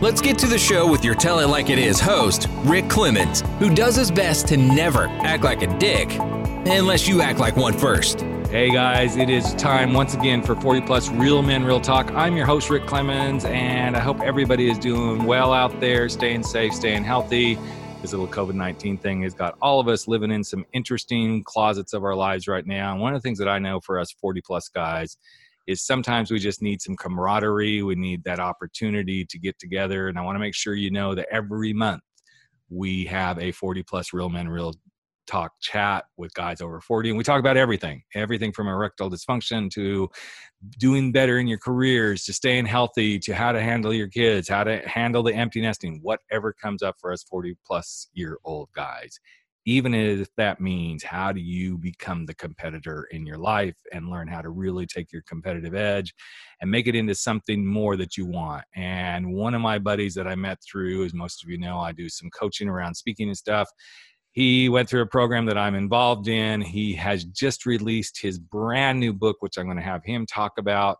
Let's get to the show with your Tell It Like It Is host, Rick Clemens, who does his best to never act like a dick, unless you act like one first. Hey guys, it is time once again for 40 Plus Real Men Real Talk. I'm your host, Rick Clemens, and I hope everybody is doing well out there, staying safe, staying healthy. This little COVID 19 thing has got all of us living in some interesting closets of our lives right now. And one of the things that I know for us 40 plus guys is sometimes we just need some camaraderie. We need that opportunity to get together. And I want to make sure you know that every month we have a 40 plus Real Men Real talk chat with guys over 40 and we talk about everything everything from erectile dysfunction to doing better in your careers to staying healthy to how to handle your kids how to handle the empty nesting whatever comes up for us 40 plus year old guys even if that means how do you become the competitor in your life and learn how to really take your competitive edge and make it into something more that you want and one of my buddies that i met through as most of you know i do some coaching around speaking and stuff he went through a program that I'm involved in. He has just released his brand new book, which I'm going to have him talk about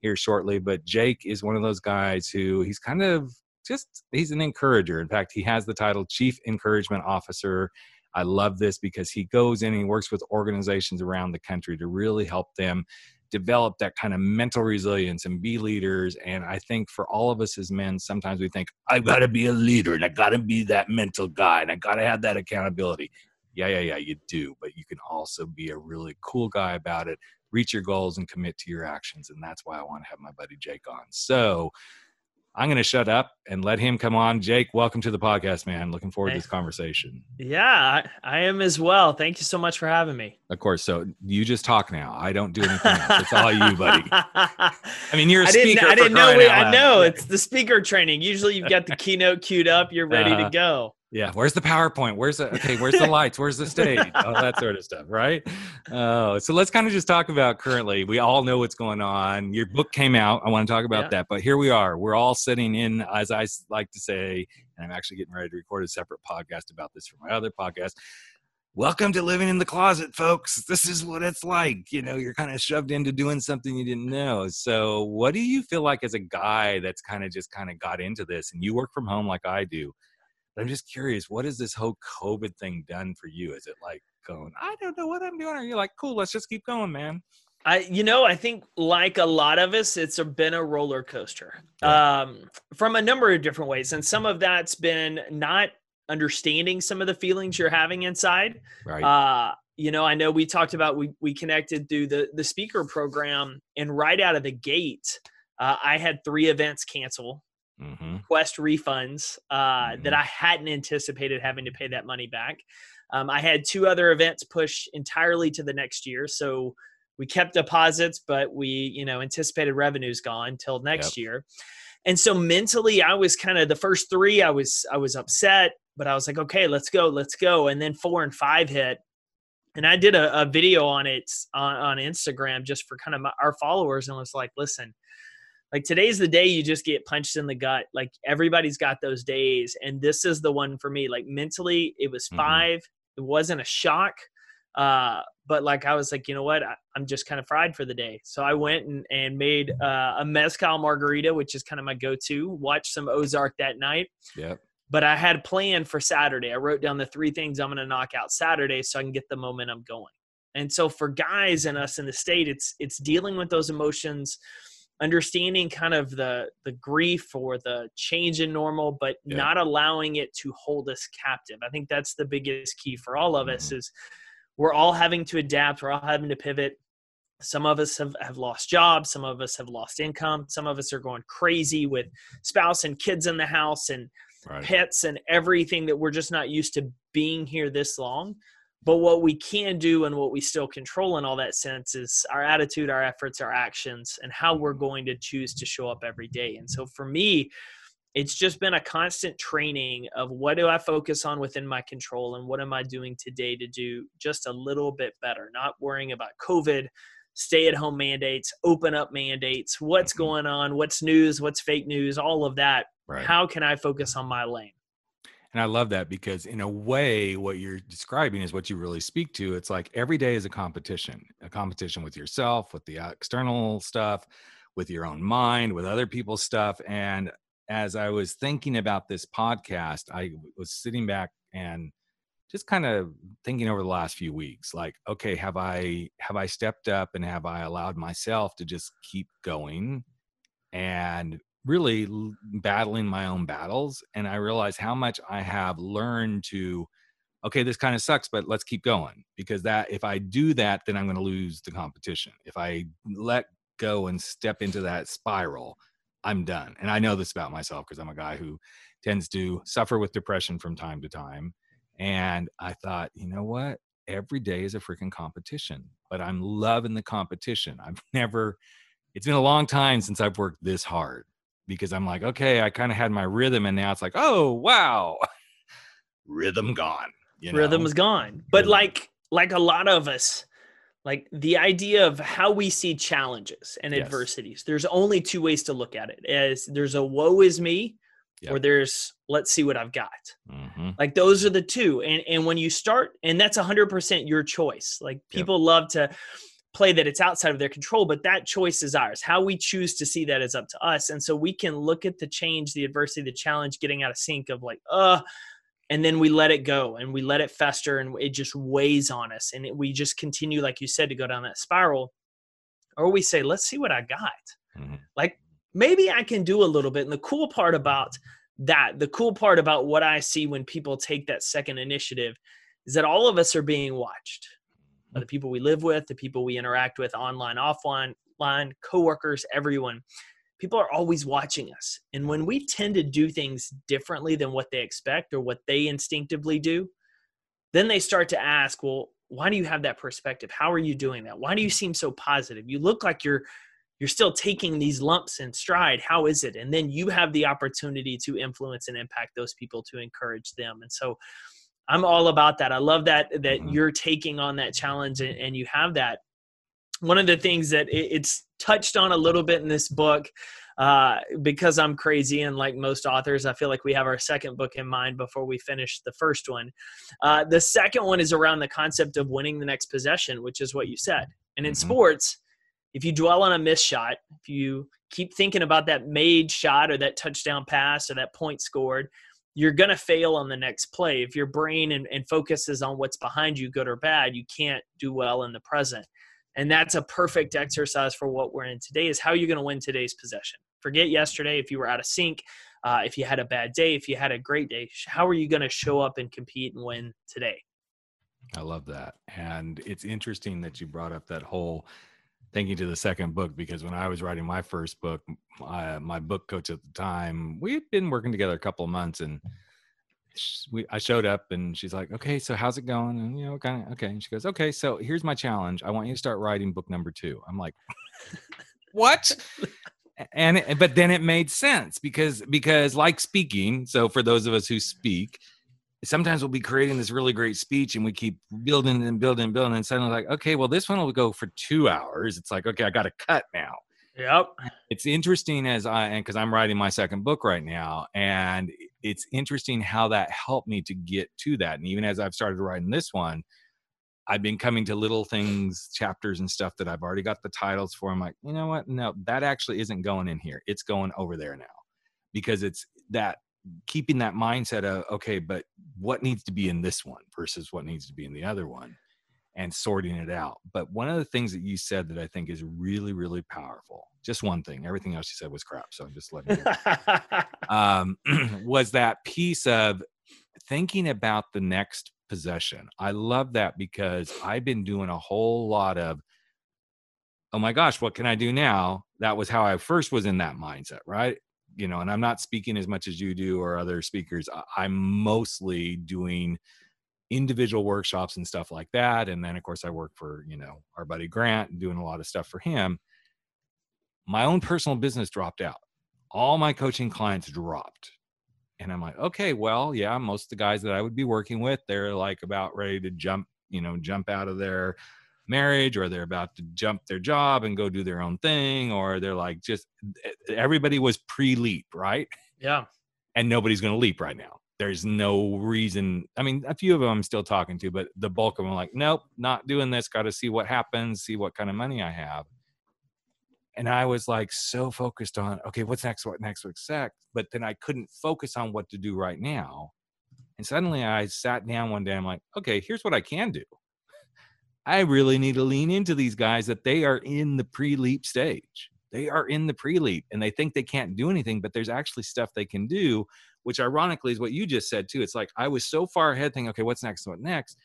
here shortly. But Jake is one of those guys who he's kind of just, he's an encourager. In fact, he has the title Chief Encouragement Officer. I love this because he goes in and he works with organizations around the country to really help them develop that kind of mental resilience and be leaders. And I think for all of us as men, sometimes we think, I've got to be a leader and I got to be that mental guy and I got to have that accountability. Yeah, yeah, yeah, you do. But you can also be a really cool guy about it, reach your goals and commit to your actions. And that's why I want to have my buddy Jake on. So, I'm going to shut up and let him come on. Jake, welcome to the podcast, man. Looking forward to this conversation. Yeah, I, am as well. Thank you so much for having me. Of course. So you just talk now. I don't do anything else. It's all you, buddy. I mean, you're a speaker. I didn't, I didn't know. We, I know it's the speaker training. Usually, you've got the keynote queued up. You're ready uh, to go. Yeah, where's the PowerPoint? Where's the okay? Where's the lights? Where's the stage? All that sort of stuff, right? Oh, so let's kind of just talk about currently. We all know what's going on. Your book came out. I want to talk about yeah. that, but here we are. We're all sitting in, as I like to say, and I'm actually getting ready to record a separate podcast about this for my other podcast. Welcome to living in the closet, folks. This is what it's like. You know, you're kind of shoved into doing something you didn't know. So, what do you feel like as a guy that's kind of just kind of got into this and you work from home like I do? But I'm just curious, what has this whole COVID thing done for you? Is it like going, I don't know what I'm doing? Or you're like, cool, let's just keep going, man. I, you know, I think like a lot of us, it's been a roller coaster yeah. um, from a number of different ways. And some of that's been not understanding some of the feelings you're having inside. Right. Uh, you know, I know we talked about, we, we connected through the, the speaker program and right out of the gate, uh, I had three events cancel mm-hmm. Quest refunds uh, mm-hmm. that I hadn't anticipated having to pay that money back. Um, I had two other events push entirely to the next year, so we kept deposits, but we you know anticipated revenues gone till next yep. year. And so mentally, I was kind of the first three. I was I was upset, but I was like, okay, let's go, let's go. And then four and five hit, and I did a, a video on it on, on Instagram just for kind of my, our followers, and was like, listen, like today's the day you just get punched in the gut. Like everybody's got those days. And this is the one for me. Like mentally, it was mm-hmm. 5 It wasn't a shock. Uh, but like I was like, you know what? I, am just kind of fried for the day. So I went and, and made uh, a mezcal margarita, which is kind of my go-to. watch some Ozark that night. Yep. But I had planned for Saturday. I wrote down the three things I'm going to knock out Saturday so I can get the momentum going. And so for guys and us in the state, it's it's dealing with those emotions understanding kind of the the grief or the change in normal but yeah. not allowing it to hold us captive i think that's the biggest key for all of mm-hmm. us is we're all having to adapt we're all having to pivot some of us have, have lost jobs some of us have lost income some of us are going crazy with spouse and kids in the house and right. pets and everything that we're just not used to being here this long but what we can do and what we still control in all that sense is our attitude, our efforts, our actions, and how we're going to choose to show up every day. And so for me, it's just been a constant training of what do I focus on within my control and what am I doing today to do just a little bit better, not worrying about COVID, stay at home mandates, open up mandates, what's Mm-hmm. going on, what's news, what's fake news, all of that. Right. How can I focus on my lane? And I love that because, in a way, what you're describing is what you really speak to. It's like every day is a competition, a competition with yourself, with the uh, external stuff, with your own mind, with other people's stuff. And as I was thinking about this podcast, I was sitting back and just kind of thinking over the last few weeks like okay have i have i stepped up and have i allowed myself to just keep going and really battling my own battles and i realize how much i have learned to okay this kind of sucks but let's keep going because that if i do that then i'm going to lose the competition. If i let go and step into that spiral i'm done and i know this about myself because i'm a guy who tends to suffer with depression from time to time and i thought you know what? Every day is a freaking competition but i'm loving the competition. I've never it's been a long time since i've worked this hard because i'm like okay i kind of had my rhythm and now it's like oh wow rhythm gone you know? Rhythm's gone. But Rhythm. like like a lot of us, like the idea of how we see challenges and Yes. adversities, there's only two ways to look at it. As there's a woe is me, or there's let's see what I've got. Mhm. Like those are the two. And and when you start, and that's hundred percent your choice. Like people love to play that it's outside of their control, but that choice is ours. How we choose to see that is up to us. And so we can look at the change, the adversity, the challenge getting out of sync of like, uh, and then we let it go and we let it fester and it just weighs on us. And it, we just continue, like you said, to go down that spiral. Or we say, let's see what I got. Mhm. Like maybe I can do a little bit. And the cool part about that, the cool part about what I see when people take that second initiative is that all of us are being watched. The people we live with, the people we interact with online, offline, line, coworkers, everyone. People are always watching us. And when we tend to do things differently than what they expect or what they instinctively do, then they start to ask, well, why do you have that perspective? How are you doing that? Why do you seem so positive? You look like you're you're still taking these lumps in stride. How is it? And then you have the opportunity to influence and impact those people to encourage them. And so I'm all about that. I love that that Mhm. you're taking on that challenge and, and you have that. One of the things that it, it's touched on a little bit in this book, uh, because I'm crazy and like most authors, I feel like we have our second book in mind before we finish the first one. Uh, the second one is around the concept of winning the next possession, which is what you said. And in Mhm. sports, if you dwell on a missed shot, if you keep thinking about that made shot or that touchdown pass or that point scored, you're going to fail on the next play. If your brain and, and focus is on what's behind you, good or bad, you can't do well in the present. And that's a perfect exercise for what we're in today is how you're going to win today's possession. Forget yesterday if you were out of sync, uh, if you had a bad day, if you had a great day, how are you going to show up and compete and win today? I love that. And it's interesting that you brought up that whole thinking to the second book because when I was writing my first book, my, uh, my book coach at the time, we had been working together a couple of months and sh- we, I showed up and she's like, okay, so how's it going? And, you know, kind of, okay. And she goes, okay, so here's my challenge. I want you to start writing book number two. I'm like, what? and but then it made sense because because like speaking so for those of us who speak sometimes we'll be creating this really great speech and we keep building and building and building and suddenly like okay well this one will go for two hours. It's like okay i gotta cut now. Yep. it's interesting as i and because i'm writing my second book right now and it's interesting how that helped me to get to that and even as i've started writing this one i've been coming to little things chapters and stuff that i've already got the titles for. I'm like you know what? No that actually isn't going in here. It's going over there now. Because it's that keeping that mindset of okay but what needs to be in this one versus what needs to be in the other one and sorting it out. But one of the things that you said that I think is really, really powerful, just one thing, everything else you said was crap. So I'm just letting you um, was that piece of thinking about the next possession. I love that because I've been doing a whole lot of, oh my gosh, what can I do now? That was how I first was in that mindset, right? You know, and I'm not speaking as much as you do or other speakers. I'm mostly doing individual workshops and stuff like that. And then, of course, I work for, you know, our buddy Grant, doing a lot of stuff for him. My own personal business dropped out all my coaching clients dropped. And I'm like, okay, well, yeah, most of the guys that I would be working with, they're like about ready to jump, you know, jump out of their marriage or they're about to jump their job and go do their own thing or they're like just eh, everybody was pre-leap, right? Yeah. And nobody's going to leap right now. There's no reason. I mean, a few of them I'm still talking to, but the bulk of them are like, nope, not doing this. Got to see what happens, see what kind of money I have and I was like so focused on okay, what's next, what next, what's next, but then I couldn't focus on what to do right now. And suddenly I sat down one day. I'm like, okay, here's what I can do. I really need to lean into these guys that they are in the pre-leap stage. They are in the pre-leap and they think they can't do anything, but there's actually stuff they can do, which ironically is what you just said too. It's like I was so far ahead thinking, okay, what's next? What next?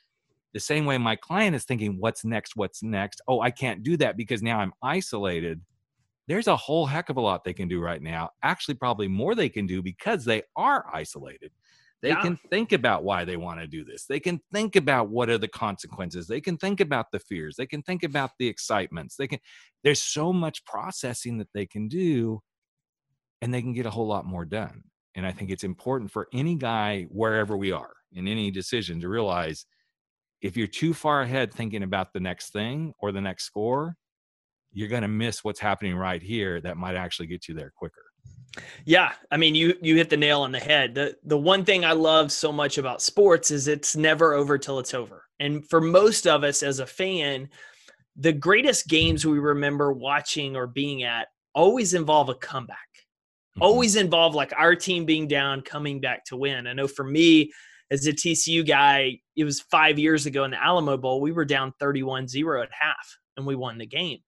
The same way my client is thinking, what's next? What's next? Oh, I can't do that because now I'm isolated there's a whole heck of a lot they can do right now. Actually, probably more they can do because they are isolated. They yeah. can think about why they want to do this. They can think about what are the consequences. They can think about the fears. They can think about the excitements. They can there's so much processing that they can do and they can get a whole lot more done. And I think it's important for any guy wherever we are in any decision to realize if you're too far ahead thinking about the next thing or the next score, you're going to miss what's happening right here that might actually get you there quicker. Yeah, I mean you you hit the nail on the head. The the one thing I love so much about sports is it's never over till it's over. And for most of us as a fan, the greatest games we remember watching or being at always involve a comeback. Mm-hmm. Always involve like our team being down coming back to win. I know for me as a TCU guy, it was 5 years ago in the Alamo Bowl, we were down 31-0 at half and we won the game.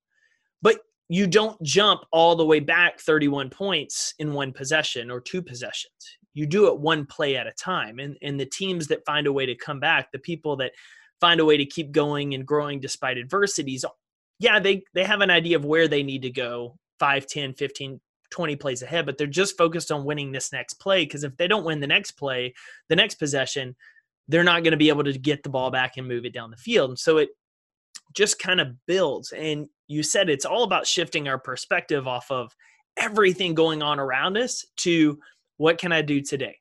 But you don't jump all the way back 31 points in one possession or two possessions. You do it one play at a time. And, and the teams that find a way to come back, the people that find a way to keep going and growing despite adversities, yeah, they, they have an idea of where they need to go 5, 10, 15, 20 plays ahead, but they're just focused on winning this next play. Because if they don't win the next play, the next possession, they're not going to be able to get the ball back and move it down the field. And so it just kind of builds. And you said it's all about shifting our perspective off of everything going on around us to what can I do today?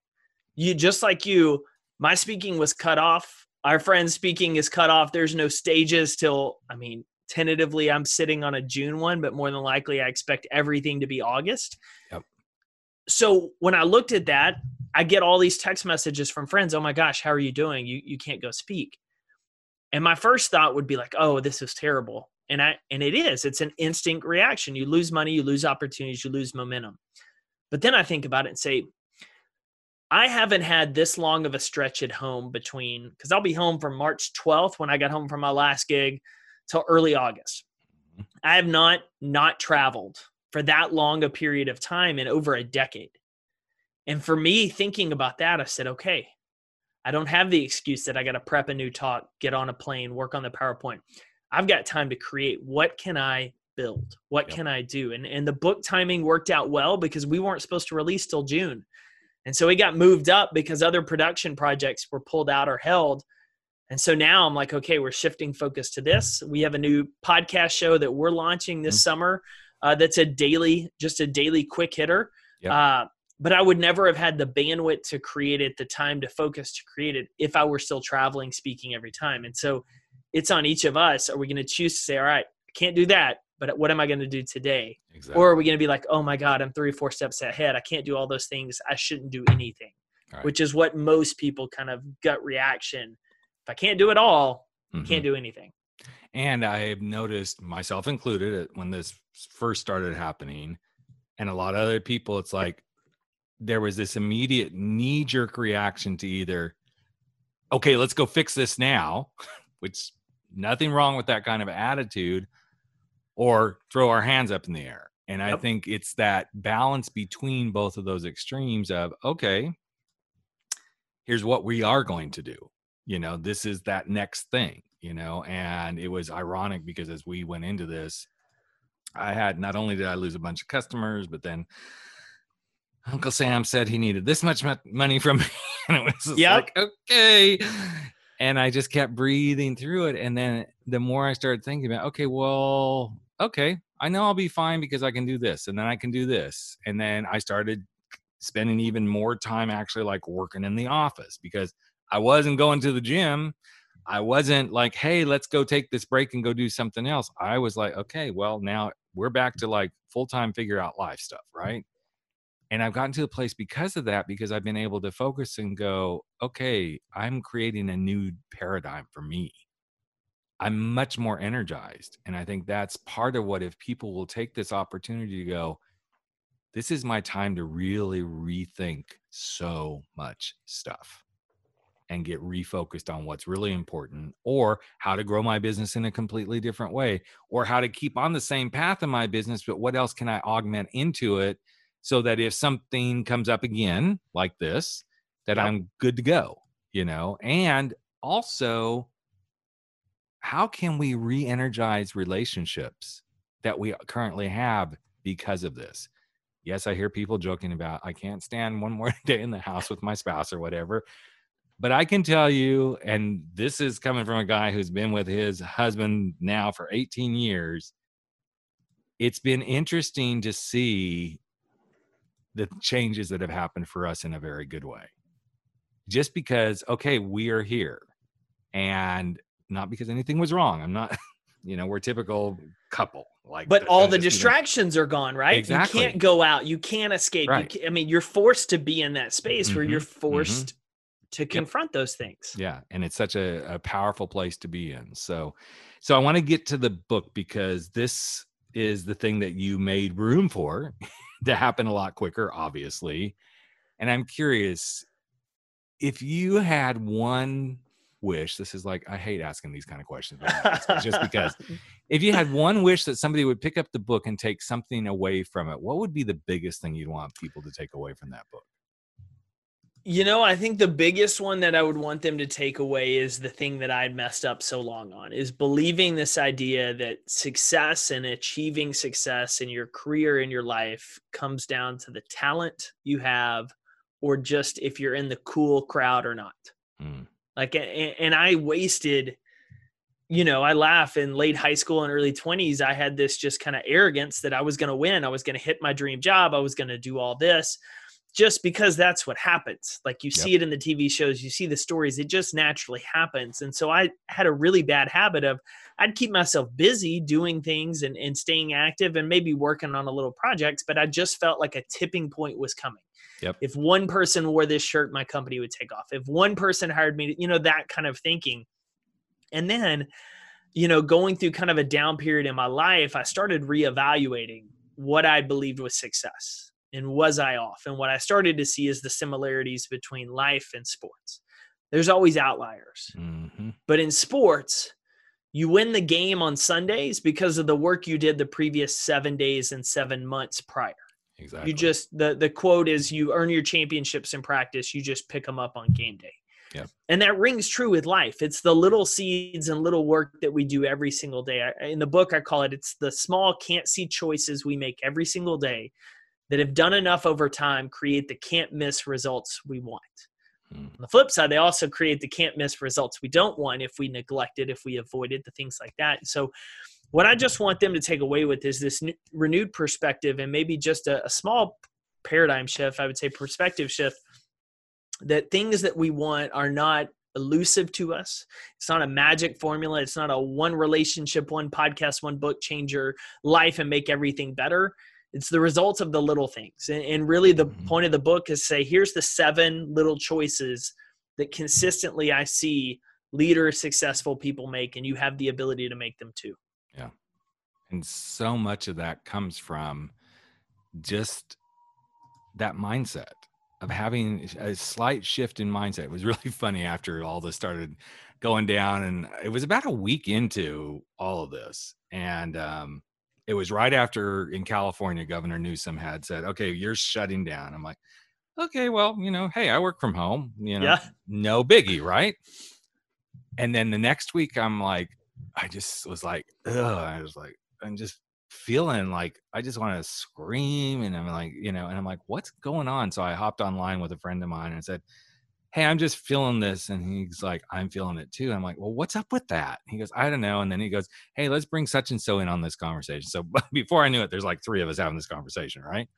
You just like you, my speaking was cut off. Our friend's speaking is cut off. There's no stages till, I mean, tentatively I'm sitting on a June one, but more than likely I expect everything to be August. Yep. So when I looked at that, I get all these text messages from friends. Oh my gosh, how are you doing? You you can't go speak. And my first thought would be like, oh, this is terrible and i and it is it's an instant reaction. You lose money you lose opportunities you lose momentum. But then i think about it and say i haven't had this long of a stretch at home between because i'll be home from march 12th when i got home from my last gig till early august. Mm-hmm. i have not not traveled for that long a period of time in over a decade. And for me thinking about that i said okay i don't have the excuse that i got to prep a new talk get on a plane work on the powerpoint I've got time to create. What can I build? What yep. can I do? And and the book timing worked out well because we weren't supposed to release till June. And so we got moved up because other production projects were pulled out or held. And so now I'm like, okay, we're shifting focus to this. We have a new podcast show that we're launching this mm-hmm. summer uh, that's a daily, just a daily quick hitter. Yep. Uh, but I would never have had the bandwidth to create it, the time to focus to create it if I were still traveling, speaking every time. And so it's on each of us. Are we going to choose to say, all right, I can't do that, but what am I going to do today? Exactly. Or are we going to be like, oh my God, I'm three or four steps ahead. I can't do all those things. I shouldn't do anything, right. which is what most people kind of gut reaction. If I can't do it all, mm-hmm. can't do anything. And I've noticed myself included when this first started happening, and a lot of other people, it's like there was this immediate knee jerk reaction to either, okay, let's go fix this now, which nothing wrong with that kind of attitude or throw our hands up in the air and yep. i think it's that balance between both of those extremes of okay here's what we are going to do you know this is that next thing you know and it was ironic because as we went into this i had not only did i lose a bunch of customers but then uncle sam said he needed this much money from me and it was yep. like okay and I just kept breathing through it. And then the more I started thinking about, okay, well, okay, I know I'll be fine because I can do this and then I can do this. And then I started spending even more time actually like working in the office because I wasn't going to the gym. I wasn't like, hey, let's go take this break and go do something else. I was like, okay, well, now we're back to like full time figure out life stuff, right? And I've gotten to a place because of that, because I've been able to focus and go, okay, I'm creating a new paradigm for me. I'm much more energized. And I think that's part of what, if people will take this opportunity to go, this is my time to really rethink so much stuff and get refocused on what's really important or how to grow my business in a completely different way or how to keep on the same path in my business but what else can i augment into it so that if something comes up again like this that yep. i'm good to go you know and also how can we re-energize relationships that we currently have because of this yes i hear people joking about i can't stand one more day in the house with my spouse or whatever but I can tell you, and this is coming from a guy who's been with his husband now for 18 years. It's been interesting to see the changes that have happened for us in a very good way. Just because, okay, we are here and not because anything was wrong. I'm not, you know, we're typical couple. Like, but all the distractions you know, are gone, right? Exactly. You can't go out. You can't escape. Right. You can, I mean, you're forced to be in that space mm-hmm. where you're Mm-hmm. forced to confront yep. those things. Yeah, and it's such a, a powerful place to be in. So, so I want to get to the book because this is the thing that you made room for to happen a lot quicker, obviously. And I'm curious if you had one wish. This is like I hate asking these kind of questions, just because. If you had one wish that somebody would pick up the book and take something away from it, what would be the biggest thing you'd want people to take away from that book? You know, I think the biggest one that I would want them to take away is the thing that I'd messed up so long on is believing this idea that success and achieving success in your career in your life comes down to the talent you have or just if you're in the cool crowd or not. Mm. Like and I wasted you know, I laugh in late high school and early 20s I had this just kind of arrogance that I was going to win, I was going to hit my dream job, I was going to do all this just because that's what happens. Like you yep. see it in the TV shows, you see the stories, it just naturally happens. And so I had a really bad habit of I'd keep myself busy doing things and, and staying active and maybe working on a little projects, but I just felt like a tipping point was coming. Yep. If one person wore this shirt, my company would take off. If one person hired me, you know, that kind of thinking. And then, you know, going through kind of a down period in my life, I started reevaluating what I believed was success and was I off? And what I started to see is the similarities between life and sports. There's always outliers. Mm-hmm. But in sports, you win the game on Sundays because of the work you did the previous seven days and seven months prior. Exactly. You just the the quote is you earn your championships in practice, you just pick them up on game day. Yep. And that rings true with life. It's the little seeds and little work that we do every single day. In the book, I call it it's the small can't see choices we make every single day that have done enough over time create the can't miss results we want. Hmm. On the flip side, they also create the can't miss results we don't want if we neglect it, if we avoid it, the things like that. So, what I just want them to take away with is this new, renewed perspective and maybe just a, a small paradigm shift, I would say perspective shift, that things that we want are not elusive to us. It's not a magic formula. It's not a one relationship, one podcast, one book change your life and make everything better. It's the results of the little things. And, and really, the mm-hmm. point of the book is say, here's the seven little choices that consistently I see leaders, successful people make, and you have the ability to make them too. Yeah. And so much of that comes from just that mindset of having a slight shift in mindset. It was really funny after all this started going down. And it was about a week into all of this. And um, it was right after in California, Governor Newsom had said, okay, you're shutting down. I'm like, okay, well, you know, hey, I work from home, you know, yeah. no biggie, right? And then the next week, I'm like, I just was like, ugh, I was like, I'm just feeling like I just want to scream. And I'm like, you know, and I'm like, what's going on? So I hopped online with a friend of mine and said, hey, I'm just feeling this. And he's like, I'm feeling it too. I'm like, well, what's up with that? He goes, I don't know. And then he goes, hey, let's bring such and so in on this conversation. So before I knew it, there's like three of us having this conversation, right?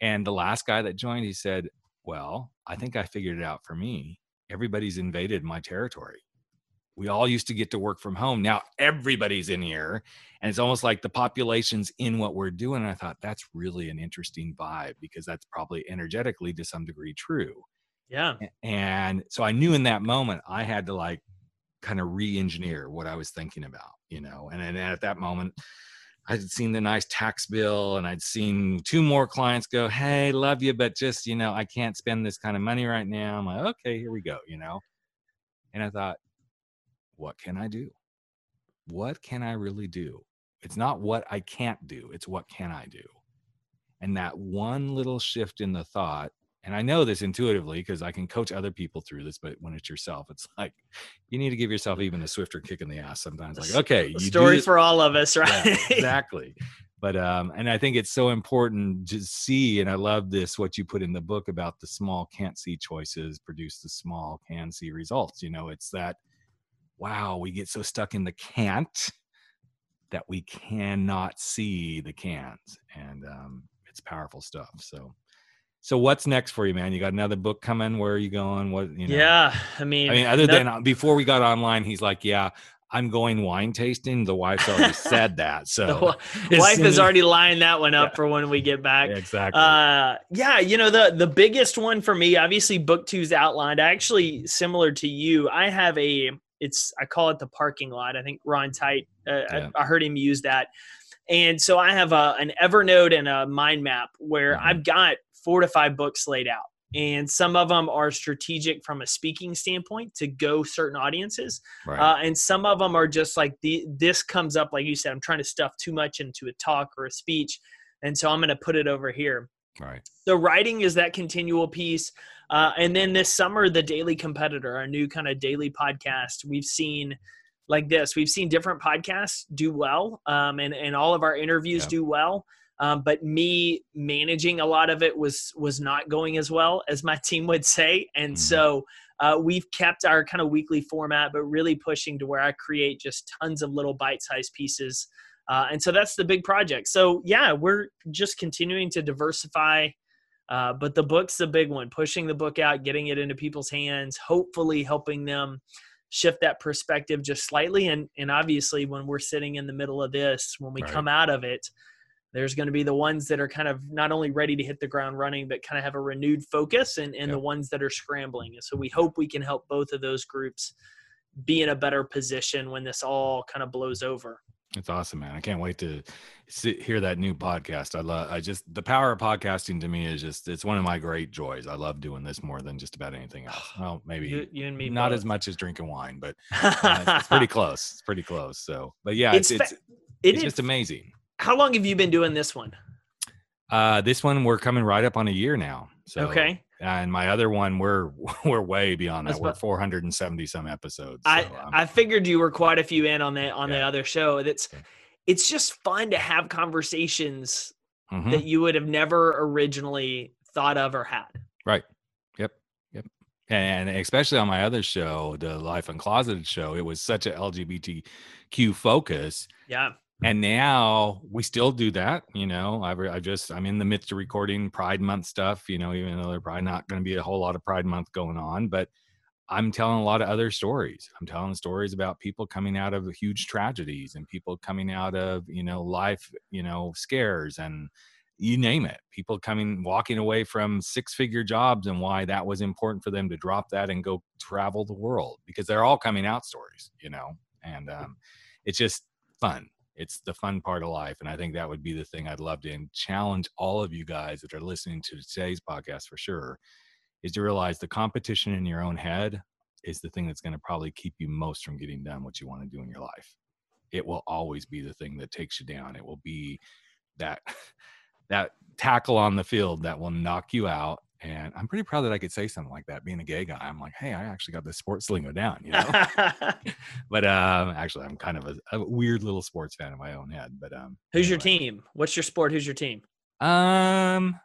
And the last guy that joined, he said, well, I think I figured it out for me. Everybody's invaded my territory. We all used to get to work from home. Now everybody's in here. And it's almost like the population's in what we're doing. And I thought that's really an interesting vibe because that's probably energetically to some degree true. Yeah. And so I knew in that moment I had to like kind of re-engineer what I was thinking about, you know. And then at that moment, I'd seen the nice tax bill and I'd seen two more clients go, Hey, love you, but just, you know, I can't spend this kind of money right now. I'm like, okay, here we go, you know. And I thought, what can I do? What can I really do? It's not what I can't do, it's what can I do? And that one little shift in the thought and I know this intuitively because I can coach other people through this, but when it's yourself, it's like you need to give yourself even a swifter kick in the ass sometimes. Like, okay, you story for all of us, right? Yeah, exactly. But um, and I think it's so important to see, and I love this what you put in the book about the small can't see choices produce the small can see results. You know, it's that wow, we get so stuck in the can't that we cannot see the cans, and um, it's powerful stuff. So so what's next for you, man? You got another book coming? Where are you going? What you know? Yeah, I mean, I mean, other that, than uh, before we got online, he's like, yeah. I'm going wine tasting. The wife's already said that. So the wife is already lined that one up yeah. for when we get back. Yeah, exactly. Uh, yeah, you know the the biggest one for me, obviously, book two's outlined. Actually, similar to you, I have a. It's I call it the parking lot. I think Ron Tite. Uh, yeah. I, I, heard him use that. And so I have a, an Evernote and a mind map where mm-hmm. I've got four to five books laid out. And some of them are strategic from a speaking standpoint to go certain audiences. Right. Uh, and some of them are just like the, this comes up, like you said, I'm trying to stuff too much into a talk or a speech. And so I'm going to put it over here. Right. The writing is that continual piece. Uh, and then this summer, the Daily Competitor, our new kind of daily podcast, we've seen like this. We've seen different podcasts do well, um, and and all of our interviews yeah. do well. Um, but me managing a lot of it was was not going as well as my team would say, and mm-hmm. so uh, we've kept our kind of weekly format, but really pushing to where I create just tons of little bite-sized pieces. Uh, and so that's the big project. So yeah, we're just continuing to diversify. Uh, but the book's the big one, pushing the book out, getting it into people's hands, hopefully helping them shift that perspective just slightly. And and obviously when we're sitting in the middle of this, when we right. come out of it, there's going to be the ones that are kind of not only ready to hit the ground running, but kind of have a renewed focus, and, and yep. the ones that are scrambling. And so we hope we can help both of those groups be in a better position when this all kind of blows over. It's awesome, man. I can't wait to sit, hear that new podcast. I love, I just, the power of podcasting to me is just, it's one of my great joys. I love doing this more than just about anything else. Well, maybe you, you and me, not both. as much as drinking wine, but uh, it's pretty close. It's pretty close. So, but yeah, it's, it's, it's, it's just amazing how long have you been doing this one? Uh, this one we're coming right up on a year now. So okay. And my other one, we're we're way beyond that. We're 470 some episodes. So I I figured you were quite a few in on the on yeah. the other show. That's it's just fun to have conversations mm-hmm. that you would have never originally thought of or had. Right. Yep. Yep. And especially on my other show, the Life Uncloseted show, it was such a LGBTQ focus. Yeah and now we still do that you know I, I just i'm in the midst of recording pride month stuff you know even though there's probably not going to be a whole lot of pride month going on but i'm telling a lot of other stories. I'm telling stories about people coming out of huge tragedies and people coming out of you know life you know scares and you name it. People coming walking away from six figure jobs and why that was important for them to drop that and go travel the world because they're all coming out stories you know and um, it's just fun it's the fun part of life and i think that would be the thing i'd love to challenge all of you guys that are listening to today's podcast for sure is to realize the competition in your own head is the thing that's going to probably keep you most from getting done what you want to do in your life. It will always be the thing that takes you down. It will be that that tackle on the field that will knock you out and I'm pretty proud that I could say something like that. Being a gay guy, I'm like, hey, I actually got the sports lingo down, you know. but um, actually, I'm kind of a, a, weird little sports fan in my own head. But um, who's anyway. your team? What's your sport? Who's your team? Um,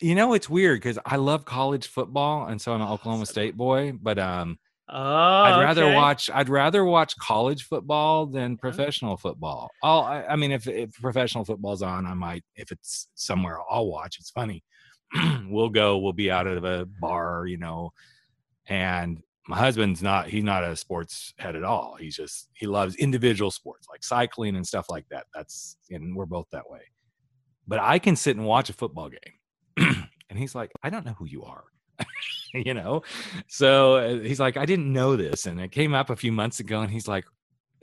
you know, it's weird because I love college football, and so I'm an Oklahoma State boy. But um, Oh, I'd rather okay. watch. I'd rather watch college football than professional football. I'll, I, I mean, if if professional football's on, I might. If it's somewhere, I'll watch. It's funny. we'll go. We'll be out of a bar, you know, and my husband's not. He's not a sports head at all. He's just he loves individual sports like cycling and stuff like that. That's and we're both that way. But I can sit and watch a football game, and he's like, I don't know who you are. you know so uh, he's like i didn't know this and it came up a few months ago and he's like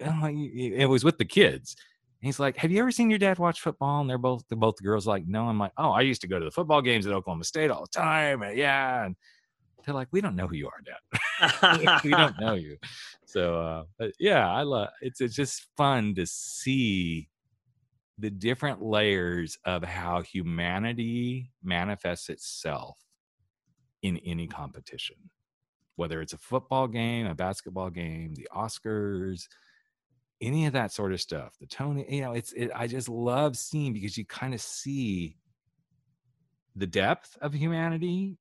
oh, it was with the kids he's like have you ever seen your dad watch football? And they're both they're both the girls like no. I'm like oh i used to go to the football games at oklahoma state all the time and yeah and they're like we don't know who you are dad. We don't know you. So uh yeah i love it's it's just fun to see the different layers of how humanity manifests itself in any competition whether it's a football game a basketball game the oscars any of that sort of stuff the tony you know it's it, i just love seeing because you kind of see the depth of humanity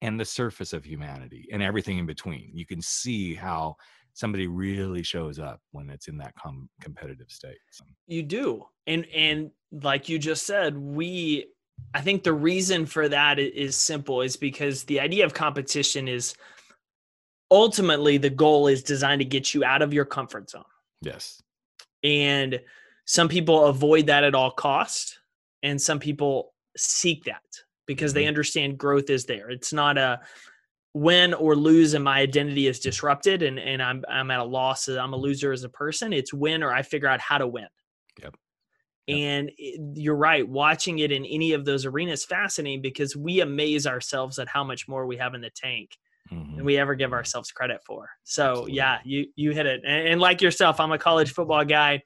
and the surface of humanity and everything in between you can see how somebody really shows up when it's in that com- competitive state so, You do. And and like you just said, we I think the reason for that is simple is because the idea of competition is ultimately the goal is designed to get you out of your comfort zone. Yes And some people avoid that at all cost and some people seek that because they Mhm. understand growth is there. It's not a win or lose and my identity is disrupted and, and I'm I'm at a loss, I'm a loser as a person. It's win or I figure out how to win. Yep. Yep. And you're right, watching it in any of those arenas fascinating because we amaze ourselves at how much more we have in the tank Mhm. than we ever give ourselves credit for. So Absolutely. yeah, you you hit it. And, and like yourself, I'm a college football guy.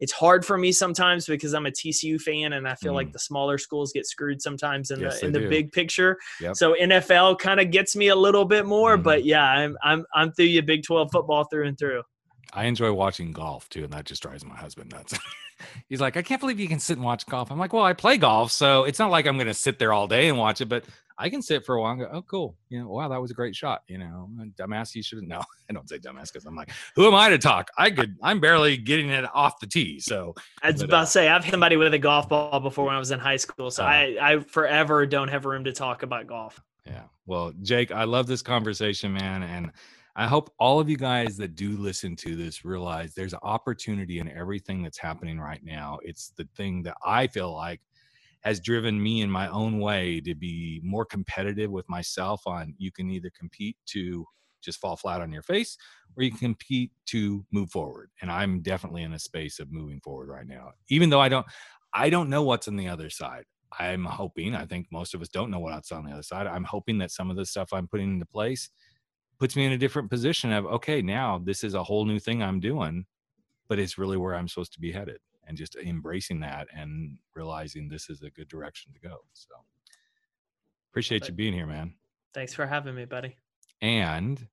It's hard for me sometimes because I'm a TCU fan and I feel like the smaller schools get screwed sometimes in Mm. Yes, the in the do. big picture. Yep. So NFL kind of gets me a little bit more, Mhm. but yeah, I'm I'm I'm through you Big 12 football through and through. I enjoy watching golf too, and that just drives my husband nuts. He's like, I can't believe you can sit and watch golf. I'm like, well, I play golf, so it's not like I'm going to sit there all day and watch it, but I can sit for a while and go, oh, cool. You know, wow, that was a great shot. You know, dumbass, you shouldn't know. I don't say dumbass because I'm like, who am I to talk? I could, I'm barely getting it off the tee. So I was But, about uh, to say I've hit somebody with a golf ball before when I was in high school, so Oh. I I forever don't have room to talk about golf. Yeah. Well, Jake, I love this conversation, man. And I hope all of you guys that do listen to this realize there's an opportunity in everything that's happening right now. It's the thing that I feel like has driven me in my own way to be more competitive with myself on you can either compete to just fall flat on your face or you can compete to move forward. And i'm definitely in a space of moving forward right now. Even though i don't i don't know what's on the other side. I'm hoping i think most of us don't know what's on the other side. I'm hoping that some of the stuff i'm putting into place puts me in a different position of okay now this is a whole new thing i'm doing but it's really where i'm supposed to be headed and just embracing that and realizing this is a good direction to go so appreciate you being here man Thanks for having me, buddy. and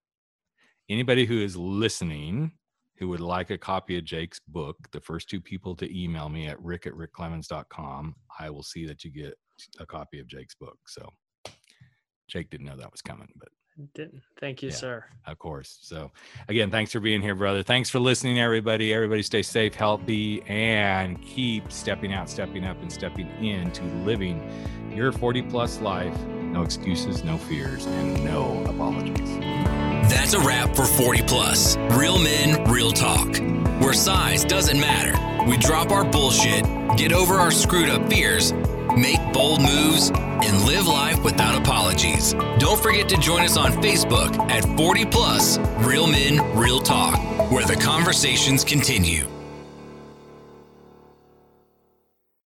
anybody who is listening who would like a copy of Jake's book, the first two people to email me at rick at rickclemens.com, I will see that you get a copy of Jake's book. So Jake didn't know that was coming, but Didn't. Thank you, Yeah. sir. of course. So again, thanks for being here, brother. Thanks for listening, everybody. Everybody stay safe, healthy, and keep stepping out, stepping up, and stepping into living your 40 plus life. No excuses, no fears, and no apologies. That's a wrap for 40 plus. Real men, real talk. Where size doesn't matter. We drop our bullshit, get over our screwed up fears, make bold moves, and live life without apologies. Don't forget to join us on Facebook at 40 plus Real Men, Real Talk, where the conversations continue.